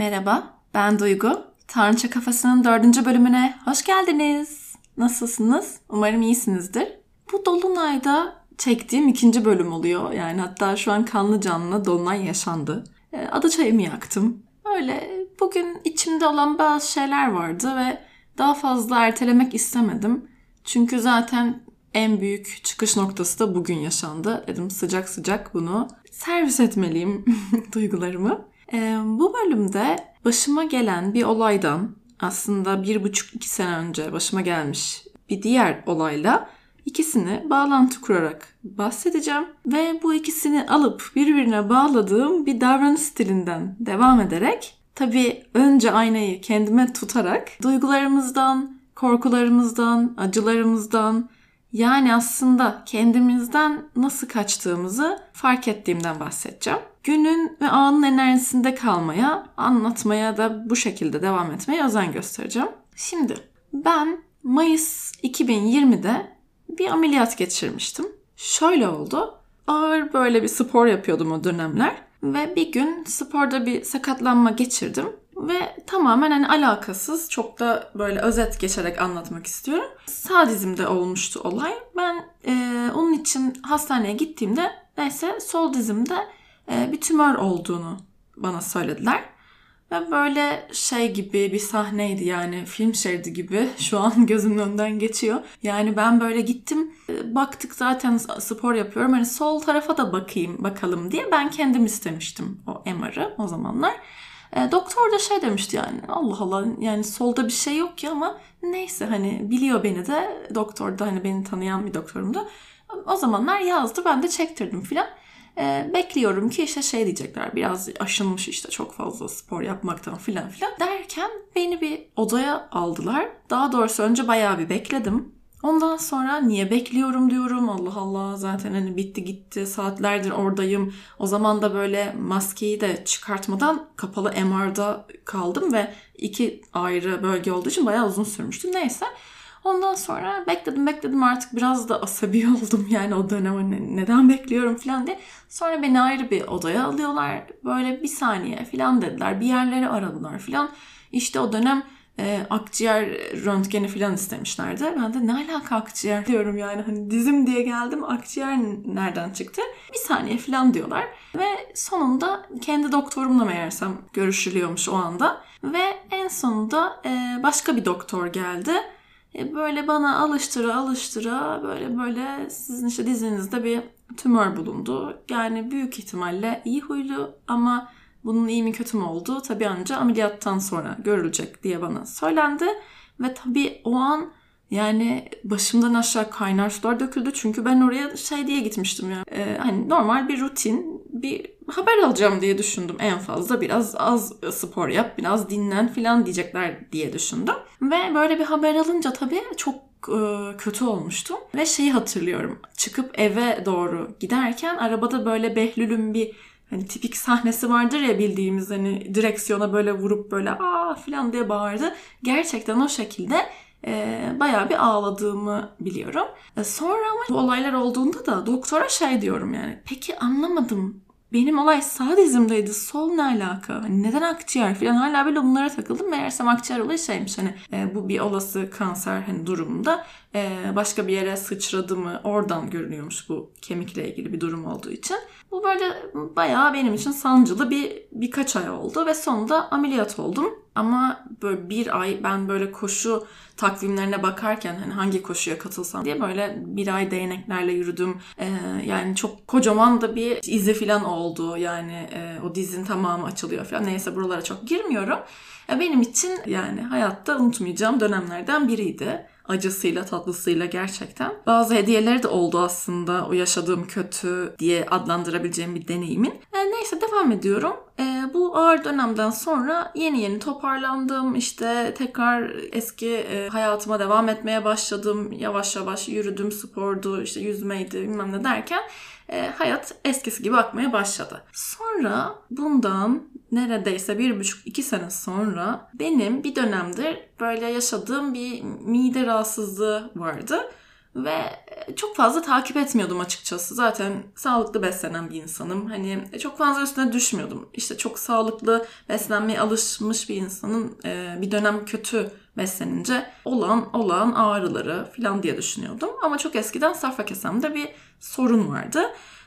Merhaba, ben Duygu. Tanrıça Kafası'nın dördüncü bölümüne hoş geldiniz. Nasılsınız? Umarım iyisinizdir. Bu Dolunay'da çektiğim ikinci bölüm oluyor. Yani hatta şu an kanlı canlı Dolunay yaşandı. E, Ada çayımı yaktım. Öyle bugün içimde olan bazı şeyler vardı ve daha fazla ertelemek istemedim. Çünkü zaten en büyük çıkış noktası da bugün yaşandı. Dedim sıcak sıcak bunu servis etmeliyim duygularımı. Ee, bu bölümde başıma gelen bir olaydan aslında bir buçuk iki sene önce başıma gelmiş bir diğer olayla ikisini bağlantı kurarak bahsedeceğim. Ve bu ikisini alıp birbirine bağladığım bir davranış stilinden devam ederek tabii önce aynayı kendime tutarak duygularımızdan, korkularımızdan, acılarımızdan, yani aslında kendimizden nasıl kaçtığımızı fark ettiğimden bahsedeceğim. Günün ve anın enerjisinde kalmaya, anlatmaya da bu şekilde devam etmeye özen göstereceğim. Şimdi ben Mayıs 2020'de bir ameliyat geçirmiştim. Şöyle oldu. Ağır böyle bir spor yapıyordum o dönemler. Ve bir gün sporda bir sakatlanma geçirdim. Ve tamamen hani alakasız çok da böyle özet geçerek anlatmak istiyorum. Sağ dizimde olmuştu olay. Ben e, onun için hastaneye gittiğimde neyse sol dizimde e, bir tümör olduğunu bana söylediler. Ve böyle şey gibi bir sahneydi yani film şeridi gibi şu an gözümün önünden geçiyor. Yani ben böyle gittim baktık zaten spor yapıyorum hani sol tarafa da bakayım bakalım diye ben kendim istemiştim o MR'ı o zamanlar. E, doktor da şey demişti yani Allah Allah yani solda bir şey yok ki ama neyse hani biliyor beni de doktor da hani beni tanıyan bir doktorumdu. O zamanlar yazdı ben de çektirdim filan. E, bekliyorum ki işte şey diyecekler biraz aşınmış işte çok fazla spor yapmaktan filan filan derken beni bir odaya aldılar. Daha doğrusu önce bayağı bir bekledim. Ondan sonra niye bekliyorum diyorum Allah Allah zaten hani bitti gitti saatlerdir oradayım. O zaman da böyle maskeyi de çıkartmadan kapalı MR'da kaldım ve iki ayrı bölge olduğu için bayağı uzun sürmüştü. Neyse Ondan sonra bekledim bekledim artık biraz da asabi oldum yani o dönem hani neden bekliyorum falan diye. Sonra beni ayrı bir odaya alıyorlar. Böyle bir saniye falan dediler. Bir yerleri aradılar falan. İşte o dönem e, akciğer röntgeni falan istemişlerdi. Ben de ne alaka akciğer diyorum yani hani dizim diye geldim akciğer nereden çıktı? Bir saniye falan diyorlar. Ve sonunda kendi doktorumla meğersem görüşülüyormuş o anda. Ve en sonunda e, başka bir doktor geldi. E, böyle bana alıştıra alıştıra böyle böyle sizin işte dizinizde bir tümör bulundu. Yani büyük ihtimalle iyi huylu ama bunun iyi mi kötü mü olduğu tabii ancak ameliyattan sonra görülecek diye bana söylendi. Ve tabii o an yani başımdan aşağı kaynar sular döküldü. Çünkü ben oraya şey diye gitmiştim ya. Ee, hani normal bir rutin bir haber alacağım diye düşündüm en fazla. Biraz az spor yap, biraz dinlen falan diyecekler diye düşündüm. Ve böyle bir haber alınca tabii çok e, kötü olmuştum. Ve şeyi hatırlıyorum. Çıkıp eve doğru giderken arabada böyle Behlül'ün bir hani tipik sahnesi vardır ya bildiğimiz hani direksiyona böyle vurup böyle aa falan diye bağırdı. Gerçekten o şekilde e, bayağı bir ağladığımı biliyorum. E, sonra ama bu olaylar olduğunda da doktora şey diyorum yani. Peki anlamadım benim olay sağ dizimdeydi. Sol ne alaka? Hani neden akciğer falan hala böyle bunlara takıldım. Meğersem akciğer olayı şeymiş hani e, bu bir olası kanser hani durumunda e, başka bir yere sıçradı mı oradan görünüyormuş bu kemikle ilgili bir durum olduğu için. Bu böyle bayağı benim için sancılı bir birkaç ay oldu ve sonunda ameliyat oldum. Ama böyle bir ay ben böyle koşu takvimlerine bakarken hani hangi koşuya katılsam diye böyle bir ay değneklerle yürüdüm. Ee, yani çok kocaman da bir izi falan oldu. Yani e, o dizin tamamı açılıyor falan. Neyse buralara çok girmiyorum. Ya benim için yani hayatta unutmayacağım dönemlerden biriydi acısıyla tatlısıyla gerçekten. Bazı hediyeleri de oldu aslında o yaşadığım kötü diye adlandırabileceğim bir deneyimin. E, neyse devam ediyorum. E, bu ağır dönemden sonra yeni yeni toparlandım. İşte tekrar eski e, hayatıma devam etmeye başladım. Yavaş yavaş yürüdüm, spordu, işte yüzmeydi bilmem ne derken e, hayat eskisi gibi akmaya başladı. Sonra bundan neredeyse bir buçuk iki sene sonra benim bir dönemdir böyle yaşadığım bir mide rahatsızlığı vardı. Ve çok fazla takip etmiyordum açıkçası. Zaten sağlıklı beslenen bir insanım. Hani çok fazla üstüne düşmüyordum. İşte çok sağlıklı beslenmeye alışmış bir insanın e, bir dönem kötü beslenince olan olan ağrıları falan diye düşünüyordum. Ama çok eskiden safra kesemde bir sorun vardı.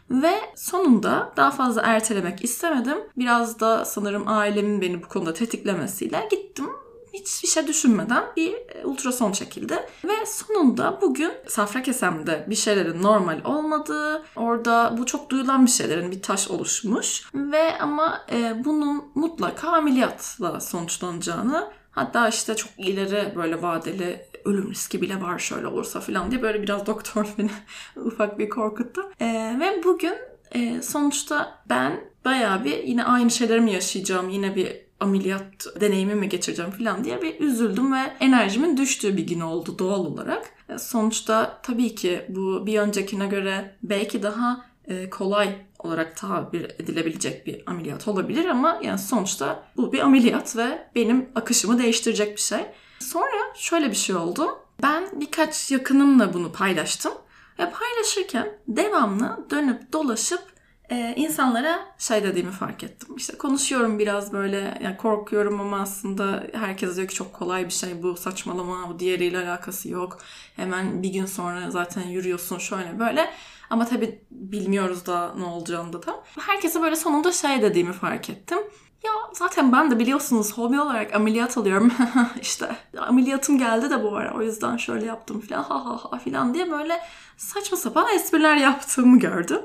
Ve sonunda daha fazla ertelemek istemedim. Biraz da sanırım ailemin beni bu konuda tetiklemesiyle gittim hiçbir şey düşünmeden bir e, ultrason çekildi. Ve sonunda bugün safra kesemde bir şeylerin normal olmadığı, orada bu çok duyulan bir şeylerin bir taş oluşmuş ve ama e, bunun mutlaka ameliyatla sonuçlanacağını Hatta işte çok ileri böyle vadeli ölüm riski bile var şöyle olursa falan diye böyle biraz doktor beni ufak bir korkuttu. Ee, ve bugün e, sonuçta ben bayağı bir yine aynı şeyleri mi yaşayacağım, yine bir ameliyat deneyimi mi geçireceğim falan diye bir üzüldüm ve enerjimin düştüğü bir gün oldu doğal olarak. E, sonuçta tabii ki bu bir öncekine göre belki daha e, kolay olarak tabir edilebilecek bir ameliyat olabilir ama yani sonuçta bu bir ameliyat ve benim akışımı değiştirecek bir şey. Sonra şöyle bir şey oldu. Ben birkaç yakınımla bunu paylaştım ve paylaşırken devamlı dönüp dolaşıp e, insanlara şey dediğimi fark ettim. İşte konuşuyorum biraz böyle yani korkuyorum ama aslında herkes diyor ki çok kolay bir şey bu saçmalama bu diğeriyle alakası yok. Hemen bir gün sonra zaten yürüyorsun şöyle böyle. Ama tabii bilmiyoruz da ne olacağını da. Herkese böyle sonunda şey dediğimi fark ettim. Ya zaten ben de biliyorsunuz hobi olarak ameliyat alıyorum. işte ameliyatım geldi de bu ara o yüzden şöyle yaptım falan ha ha ha falan diye böyle saçma sapan espriler yaptığımı gördüm.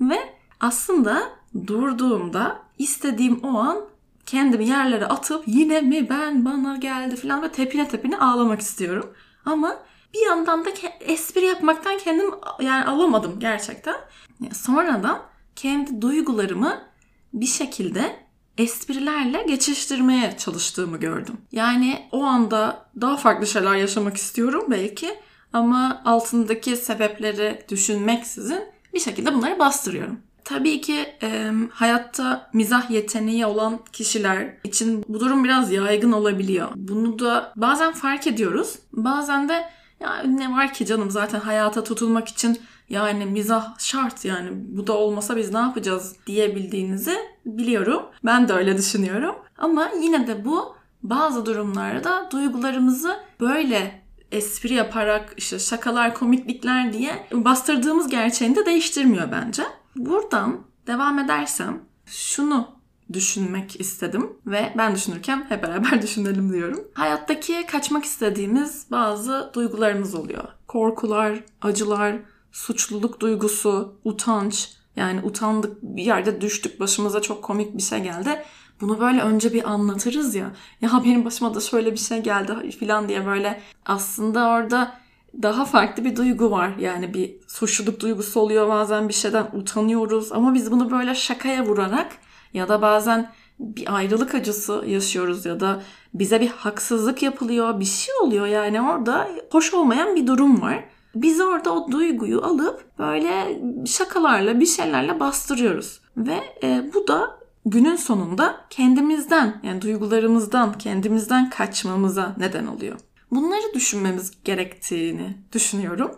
Ve aslında durduğumda istediğim o an kendimi yerlere atıp yine mi ben bana geldi falan ve tepine tepine ağlamak istiyorum. Ama bir yandan da espri yapmaktan kendim yani alamadım gerçekten. Sonradan kendi duygularımı bir şekilde esprilerle geçiştirmeye çalıştığımı gördüm. Yani o anda daha farklı şeyler yaşamak istiyorum belki ama altındaki sebepleri düşünmeksizin bir şekilde bunları bastırıyorum. Tabii ki e, hayatta mizah yeteneği olan kişiler için bu durum biraz yaygın olabiliyor. Bunu da bazen fark ediyoruz. Bazen de ya ne var ki canım zaten hayata tutulmak için yani mizah şart yani bu da olmasa biz ne yapacağız diyebildiğinizi biliyorum. Ben de öyle düşünüyorum. Ama yine de bu bazı durumlarda duygularımızı böyle espri yaparak işte şakalar, komiklikler diye bastırdığımız gerçeğini de değiştirmiyor bence. Buradan devam edersem şunu düşünmek istedim ve ben düşünürken hep beraber düşünelim diyorum. Hayattaki kaçmak istediğimiz bazı duygularımız oluyor. Korkular, acılar, suçluluk duygusu, utanç. Yani utandık bir yerde düştük başımıza çok komik bir şey geldi. Bunu böyle önce bir anlatırız ya. Ya benim başıma da şöyle bir şey geldi falan diye böyle aslında orada daha farklı bir duygu var. Yani bir suçluluk duygusu oluyor bazen bir şeyden utanıyoruz ama biz bunu böyle şakaya vurarak ya da bazen bir ayrılık acısı yaşıyoruz ya da bize bir haksızlık yapılıyor, bir şey oluyor yani orada hoş olmayan bir durum var. Biz orada o duyguyu alıp böyle şakalarla bir şeylerle bastırıyoruz. Ve e, bu da günün sonunda kendimizden yani duygularımızdan, kendimizden kaçmamıza neden oluyor. Bunları düşünmemiz gerektiğini düşünüyorum.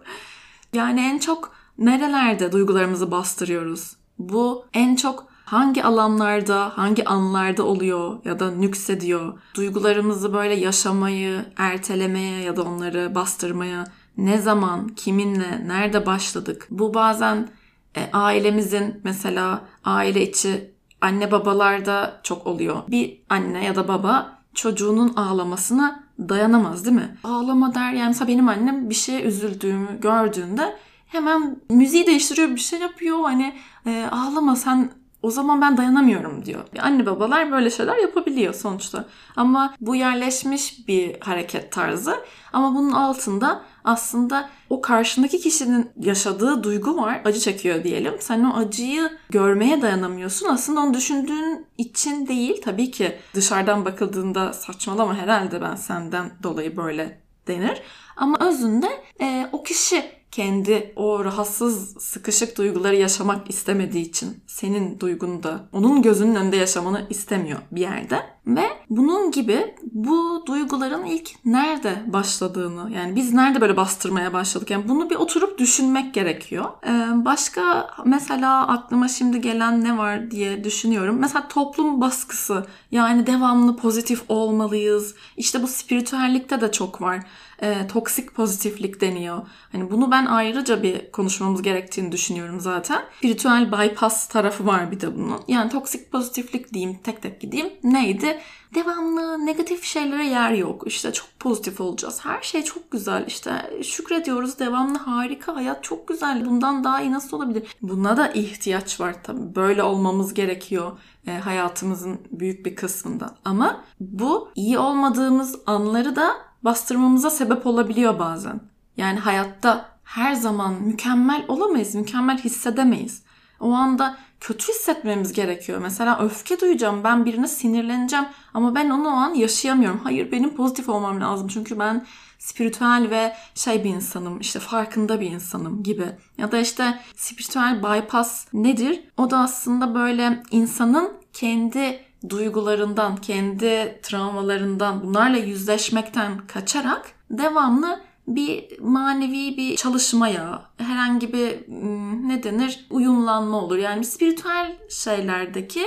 Yani en çok nerelerde duygularımızı bastırıyoruz? Bu en çok hangi alanlarda, hangi anlarda oluyor ya da nüksediyor? Duygularımızı böyle yaşamayı, ertelemeye ya da onları bastırmaya ne zaman, kiminle, nerede başladık? Bu bazen e, ailemizin mesela aile içi anne babalarda çok oluyor. Bir anne ya da baba çocuğunun ağlamasına dayanamaz değil mi? Ağlama der yani mesela benim annem bir şeye üzüldüğümü gördüğünde hemen müziği değiştiriyor bir şey yapıyor hani e, ağlama sen o zaman ben dayanamıyorum diyor. Anne babalar böyle şeyler yapabiliyor sonuçta. Ama bu yerleşmiş bir hareket tarzı. Ama bunun altında aslında o karşındaki kişinin yaşadığı duygu var. Acı çekiyor diyelim. Sen o acıyı görmeye dayanamıyorsun. Aslında onu düşündüğün için değil. Tabii ki dışarıdan bakıldığında saçmalama herhalde ben senden dolayı böyle denir. Ama özünde e, o kişi kendi o rahatsız, sıkışık duyguları yaşamak istemediği için senin duygunu da onun gözünün önünde yaşamanı istemiyor bir yerde. Ve bunun gibi bu duyguların ilk nerede başladığını yani biz nerede böyle bastırmaya başladık yani bunu bir oturup düşünmek gerekiyor. Ee, başka mesela aklıma şimdi gelen ne var diye düşünüyorum. Mesela toplum baskısı yani devamlı pozitif olmalıyız. İşte bu spiritüellikte de çok var e, toksik pozitiflik deniyor. Hani bunu ben ayrıca bir konuşmamız gerektiğini düşünüyorum zaten. Spiritüel bypass tarafı var bir de bunun. Yani toksik pozitiflik diyeyim tek tek gideyim. Neydi? Devamlı negatif şeylere yer yok. İşte çok pozitif olacağız. Her şey çok güzel. İşte şükrediyoruz. Devamlı harika. Hayat çok güzel. Bundan daha iyi nasıl olabilir? Buna da ihtiyaç var tabii. Böyle olmamız gerekiyor e, hayatımızın büyük bir kısmında. Ama bu iyi olmadığımız anları da bastırmamıza sebep olabiliyor bazen. Yani hayatta her zaman mükemmel olamayız, mükemmel hissedemeyiz. O anda kötü hissetmemiz gerekiyor. Mesela öfke duyacağım, ben birine sinirleneceğim ama ben onu o an yaşayamıyorum. Hayır benim pozitif olmam lazım çünkü ben spiritüel ve şey bir insanım, işte farkında bir insanım gibi. Ya da işte spiritüel bypass nedir? O da aslında böyle insanın kendi duygularından, kendi travmalarından, bunlarla yüzleşmekten kaçarak devamlı bir manevi bir çalışmaya, herhangi bir hmm, ne denir uyumlanma olur. Yani spiritüel şeylerdeki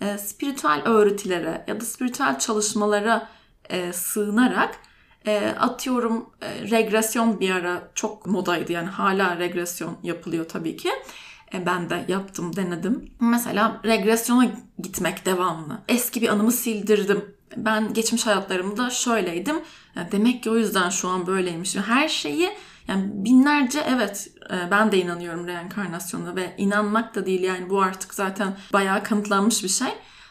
e, spiritüel öğretilere ya da spiritüel çalışmalara e, sığınarak e, atıyorum e, regresyon bir ara çok modaydı yani hala regresyon yapılıyor tabii ki. E, ben de yaptım, denedim. Mesela regresyona gitmek devamlı. Eski bir anımı sildirdim. Ben geçmiş hayatlarımda şöyleydim. demek ki o yüzden şu an böyleymiş. Her şeyi yani binlerce evet e, ben de inanıyorum reenkarnasyona ve inanmak da değil yani bu artık zaten bayağı kanıtlanmış bir şey.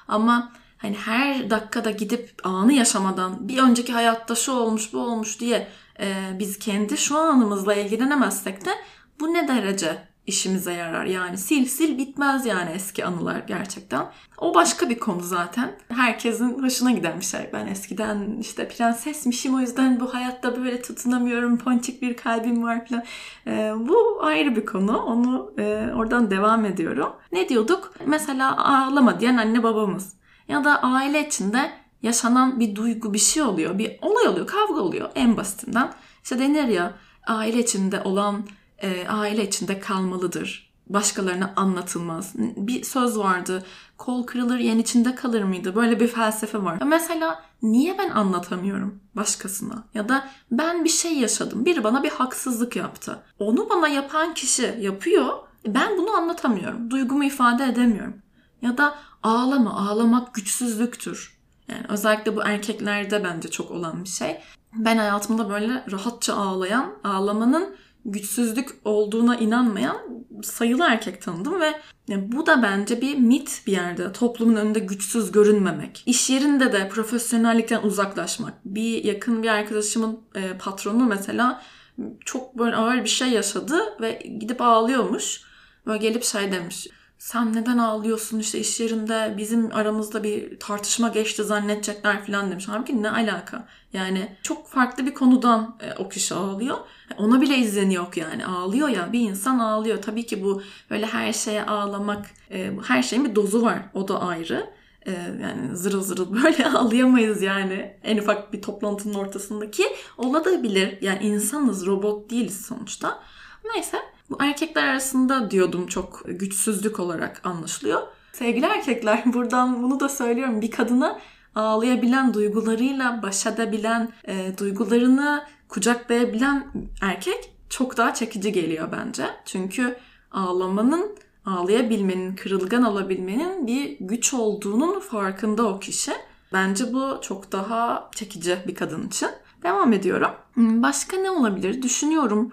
Ama hani her dakikada gidip anı yaşamadan bir önceki hayatta şu olmuş bu olmuş diye e, biz kendi şu anımızla ilgilenemezsek de bu ne derece işimize yarar. Yani sil sil bitmez yani eski anılar gerçekten. O başka bir konu zaten. Herkesin hoşuna giden bir şey. Ben eskiden işte prensesmişim o yüzden bu hayatta böyle tutunamıyorum. Ponçik bir kalbim var falan. Ee, bu ayrı bir konu. Onu e, oradan devam ediyorum. Ne diyorduk? Mesela ağlama diyen anne babamız. Ya da aile içinde yaşanan bir duygu bir şey oluyor. Bir olay oluyor. Kavga oluyor en basitinden. İşte denir ya aile içinde olan e, aile içinde kalmalıdır. Başkalarına anlatılmaz. Bir söz vardı. Kol kırılır yen içinde kalır mıydı? Böyle bir felsefe var. Mesela niye ben anlatamıyorum başkasına? Ya da ben bir şey yaşadım. Biri bana bir haksızlık yaptı. Onu bana yapan kişi yapıyor. Ben bunu anlatamıyorum. Duygumu ifade edemiyorum. Ya da ağlama, ağlamak güçsüzlüktür. Yani özellikle bu erkeklerde bence çok olan bir şey. Ben hayatımda böyle rahatça ağlayan, ağlamanın güçsüzlük olduğuna inanmayan sayılı erkek tanıdım ve yani bu da bence bir mit bir yerde. Toplumun önünde güçsüz görünmemek. İş yerinde de profesyonellikten uzaklaşmak. Bir yakın bir arkadaşımın e, patronu mesela çok böyle ağır bir şey yaşadı ve gidip ağlıyormuş. Böyle gelip şey demiş sen neden ağlıyorsun işte iş yerinde bizim aramızda bir tartışma geçti zannedecekler falan demiş. Halbuki ne alaka? Yani çok farklı bir konudan e, o kişi ağlıyor. Ona bile izleni yok yani ağlıyor ya bir insan ağlıyor. Tabii ki bu böyle her şeye ağlamak e, her şeyin bir dozu var o da ayrı. E, yani zırıl zırıl böyle ağlayamayız yani en ufak bir toplantının ortasındaki olabilir. Yani insanız robot değiliz sonuçta. Neyse bu erkekler arasında diyordum çok güçsüzlük olarak anlaşılıyor. Sevgili erkekler buradan bunu da söylüyorum. Bir kadına ağlayabilen, duygularıyla baş edebilen, e, duygularını kucaklayabilen erkek çok daha çekici geliyor bence. Çünkü ağlamanın, ağlayabilmenin, kırılgan olabilmenin bir güç olduğunun farkında o kişi. Bence bu çok daha çekici bir kadın için. Devam ediyorum. Hmm, başka ne olabilir? Düşünüyorum.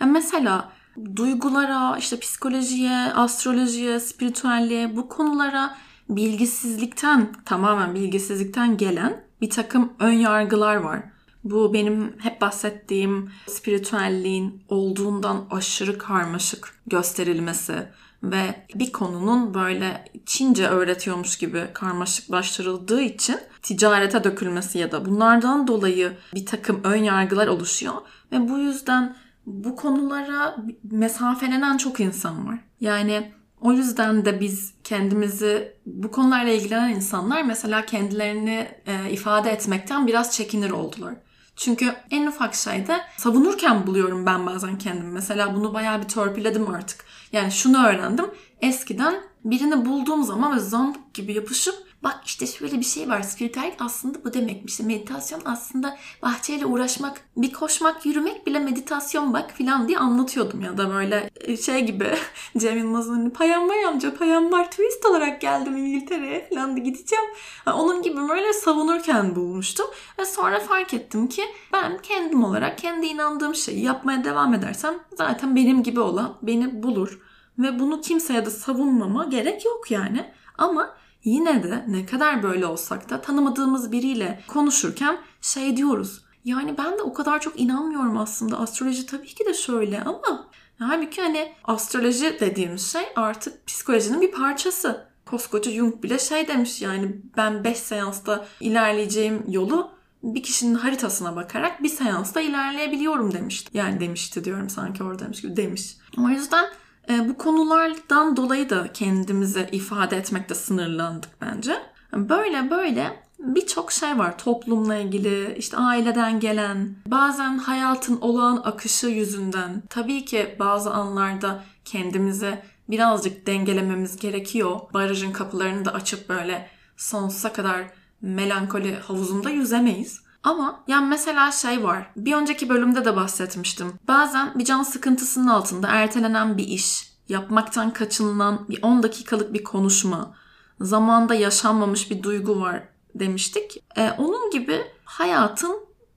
Yani mesela duygulara, işte psikolojiye, astrolojiye, spiritüelliğe bu konulara bilgisizlikten, tamamen bilgisizlikten gelen bir takım ön yargılar var. Bu benim hep bahsettiğim spiritüelliğin olduğundan aşırı karmaşık gösterilmesi ve bir konunun böyle Çince öğretiyormuş gibi karmaşıklaştırıldığı için ticarete dökülmesi ya da bunlardan dolayı bir takım ön yargılar oluşuyor ve bu yüzden bu konulara mesafelenen çok insan var. Yani o yüzden de biz kendimizi bu konularla ilgilenen insanlar mesela kendilerini e, ifade etmekten biraz çekinir oldular. Çünkü en ufak şeyde savunurken buluyorum ben bazen kendimi. Mesela bunu bayağı bir törpüledim artık. Yani şunu öğrendim. Eskiden birini bulduğum zaman ve zombie gibi yapışıp bak işte şöyle bir şey var. Spiritüellik aslında bu demekmiş. Meditasyon aslında bahçeyle uğraşmak, bir koşmak, yürümek bile meditasyon bak filan diye anlatıyordum. Ya da böyle e, şey gibi Cem Yılmaz'ın hani Payanvar amca, Payanvar turist olarak geldim İngiltere'ye filan da gideceğim. Onun gibi böyle savunurken bulmuştum. Ve sonra fark ettim ki ben kendim olarak kendi inandığım şeyi yapmaya devam edersem zaten benim gibi olan beni bulur. Ve bunu kimseye de savunmama gerek yok yani. Ama Yine de ne kadar böyle olsak da tanımadığımız biriyle konuşurken şey diyoruz. Yani ben de o kadar çok inanmıyorum aslında. Astroloji tabii ki de şöyle ama halbuki hani astroloji dediğimiz şey artık psikolojinin bir parçası. Koskoca Jung bile şey demiş yani ben 5 seansta ilerleyeceğim yolu bir kişinin haritasına bakarak bir seansta ilerleyebiliyorum demişti. Yani demişti diyorum sanki orada demiş gibi demiş. O yüzden e, bu konulardan dolayı da kendimizi ifade etmekte sınırlandık bence. Böyle böyle birçok şey var toplumla ilgili, işte aileden gelen, bazen hayatın olağan akışı yüzünden. Tabii ki bazı anlarda kendimizi birazcık dengelememiz gerekiyor. Barajın kapılarını da açıp böyle sonsuza kadar melankoli havuzunda yüzemeyiz. Ama yani mesela şey var. Bir önceki bölümde de bahsetmiştim. Bazen bir can sıkıntısının altında ertelenen bir iş, yapmaktan kaçınılan bir 10 dakikalık bir konuşma, zamanda yaşanmamış bir duygu var demiştik. Ee, onun gibi hayatın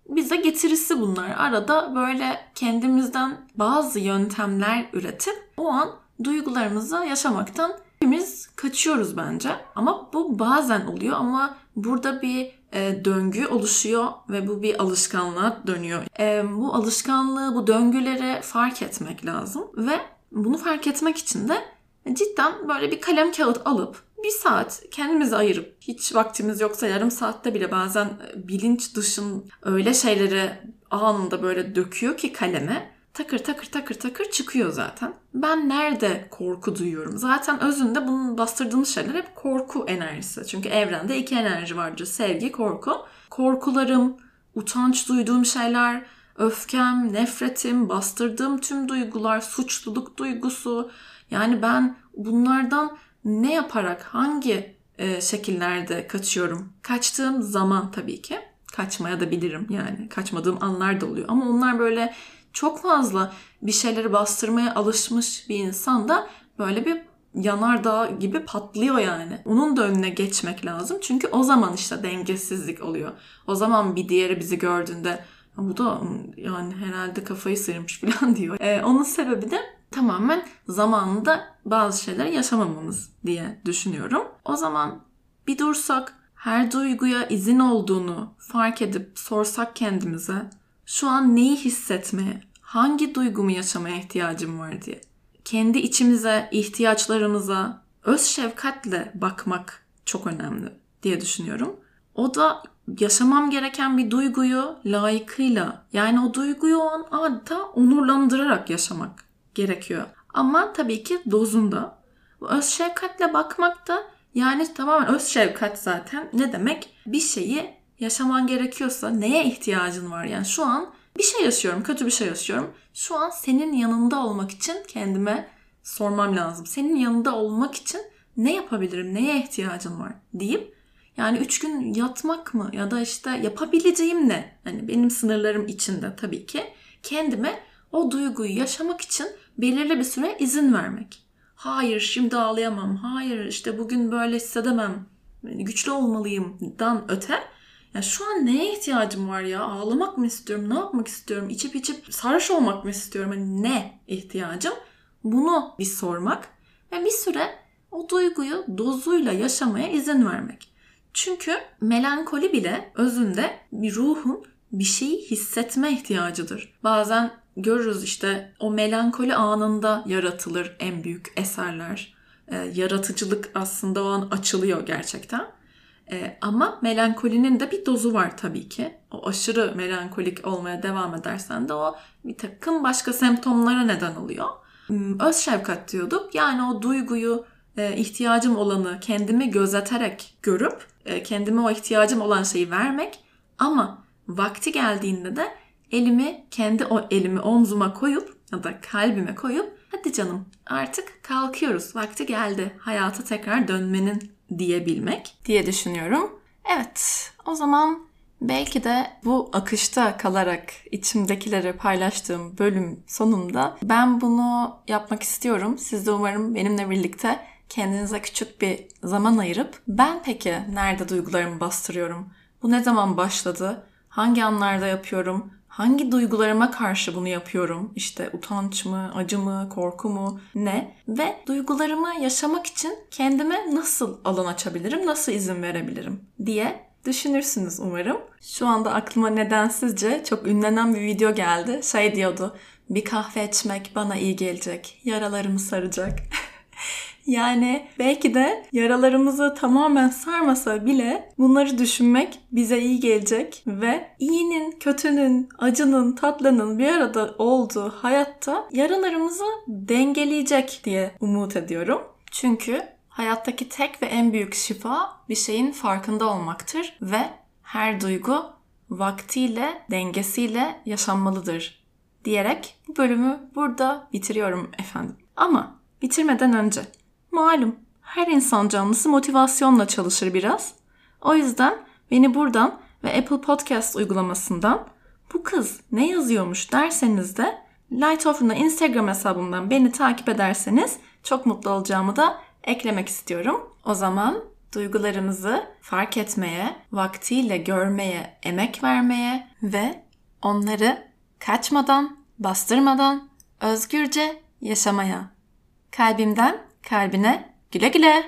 bize getirisi bunlar. Arada böyle kendimizden bazı yöntemler üretip o an duygularımızı yaşamaktan hepimiz kaçıyoruz bence. Ama bu bazen oluyor ama burada bir e, döngü oluşuyor ve bu bir alışkanlığa dönüyor. E, bu alışkanlığı, bu döngüleri fark etmek lazım ve bunu fark etmek için de cidden böyle bir kalem kağıt alıp bir saat kendimizi ayırıp hiç vaktimiz yoksa yarım saatte bile bazen bilinç dışın öyle şeyleri anında böyle döküyor ki kaleme takır takır takır takır çıkıyor zaten. Ben nerede korku duyuyorum? Zaten özünde bunun bastırdığımız şeyler hep korku enerjisi. Çünkü evrende iki enerji vardır. Sevgi, korku. Korkularım, utanç duyduğum şeyler, öfkem, nefretim, bastırdığım tüm duygular, suçluluk duygusu. Yani ben bunlardan ne yaparak hangi e, şekillerde kaçıyorum? Kaçtığım zaman tabii ki. Kaçmaya da bilirim yani. Kaçmadığım anlar da oluyor. Ama onlar böyle çok fazla bir şeyleri bastırmaya alışmış bir insan da böyle bir yanardağ gibi patlıyor yani. Onun da önüne geçmek lazım. Çünkü o zaman işte dengesizlik oluyor. O zaman bir diğeri bizi gördüğünde bu da yani herhalde kafayı sıyırmış falan diyor. Ee, onun sebebi de tamamen zamanında bazı şeyleri yaşamamamız diye düşünüyorum. O zaman bir dursak, her duyguya izin olduğunu fark edip sorsak kendimize şu an neyi hissetmeye, hangi duygumu yaşamaya ihtiyacım var diye. Kendi içimize, ihtiyaçlarımıza öz şefkatle bakmak çok önemli diye düşünüyorum. O da yaşamam gereken bir duyguyu layıkıyla yani o duyguyu o an adeta onurlandırarak yaşamak gerekiyor. Ama tabii ki dozunda. Öz şefkatle bakmak da yani tamamen öz şefkat zaten ne demek? Bir şeyi yaşaman gerekiyorsa neye ihtiyacın var? Yani şu an bir şey yaşıyorum, kötü bir şey yaşıyorum. Şu an senin yanında olmak için kendime sormam lazım. Senin yanında olmak için ne yapabilirim, neye ihtiyacın var deyip yani üç gün yatmak mı ya da işte yapabileceğim ne? Hani benim sınırlarım içinde tabii ki kendime o duyguyu yaşamak için belirli bir süre izin vermek. Hayır şimdi ağlayamam. Hayır işte bugün böyle hissedemem. Güçlü olmalıyım dan öte ya şu an neye ihtiyacım var ya? Ağlamak mı istiyorum? Ne yapmak istiyorum? İçip içip sarhoş olmak mı istiyorum? Yani ne ihtiyacım? Bunu bir sormak ve bir süre o duyguyu dozuyla yaşamaya izin vermek. Çünkü melankoli bile özünde bir ruhun bir şeyi hissetme ihtiyacıdır. Bazen görürüz işte o melankoli anında yaratılır en büyük eserler. E, yaratıcılık aslında o an açılıyor gerçekten. E, ama melankolinin de bir dozu var tabii ki. O aşırı melankolik olmaya devam edersen de o bir takım başka semptomlara neden oluyor. Hmm, öz şefkat diyorduk. Yani o duyguyu, e, ihtiyacım olanı kendimi gözeterek görüp e, kendime o ihtiyacım olan şeyi vermek ama vakti geldiğinde de elimi kendi o elimi omzuma koyup ya da kalbime koyup hadi canım artık kalkıyoruz vakti geldi hayata tekrar dönmenin diyebilmek diye düşünüyorum. Evet o zaman belki de bu akışta kalarak içimdekileri paylaştığım bölüm sonunda ben bunu yapmak istiyorum. Siz de umarım benimle birlikte kendinize küçük bir zaman ayırıp ben peki nerede duygularımı bastırıyorum? Bu ne zaman başladı? Hangi anlarda yapıyorum? Hangi duygularıma karşı bunu yapıyorum? İşte utanç mı, acı mı, korku mu, ne? Ve duygularımı yaşamak için kendime nasıl alan açabilirim, nasıl izin verebilirim diye düşünürsünüz umarım. Şu anda aklıma nedensizce çok ünlenen bir video geldi. Şey diyordu, bir kahve içmek bana iyi gelecek, yaralarımı saracak. Yani belki de yaralarımızı tamamen sarmasa bile bunları düşünmek bize iyi gelecek ve iyinin, kötünün, acının, tatlının bir arada olduğu hayatta yaralarımızı dengeleyecek diye umut ediyorum. Çünkü hayattaki tek ve en büyük şifa bir şeyin farkında olmaktır ve her duygu vaktiyle, dengesiyle yaşanmalıdır diyerek bu bölümü burada bitiriyorum efendim. Ama bitirmeden önce Malum her insan canlısı motivasyonla çalışır biraz. O yüzden beni buradan ve Apple Podcast uygulamasından bu kız ne yazıyormuş derseniz de Light Offer'ın Instagram hesabımdan beni takip ederseniz çok mutlu olacağımı da eklemek istiyorum. O zaman duygularımızı fark etmeye, vaktiyle görmeye, emek vermeye ve onları kaçmadan, bastırmadan özgürce yaşamaya. Kalbimden kalbine güle güle.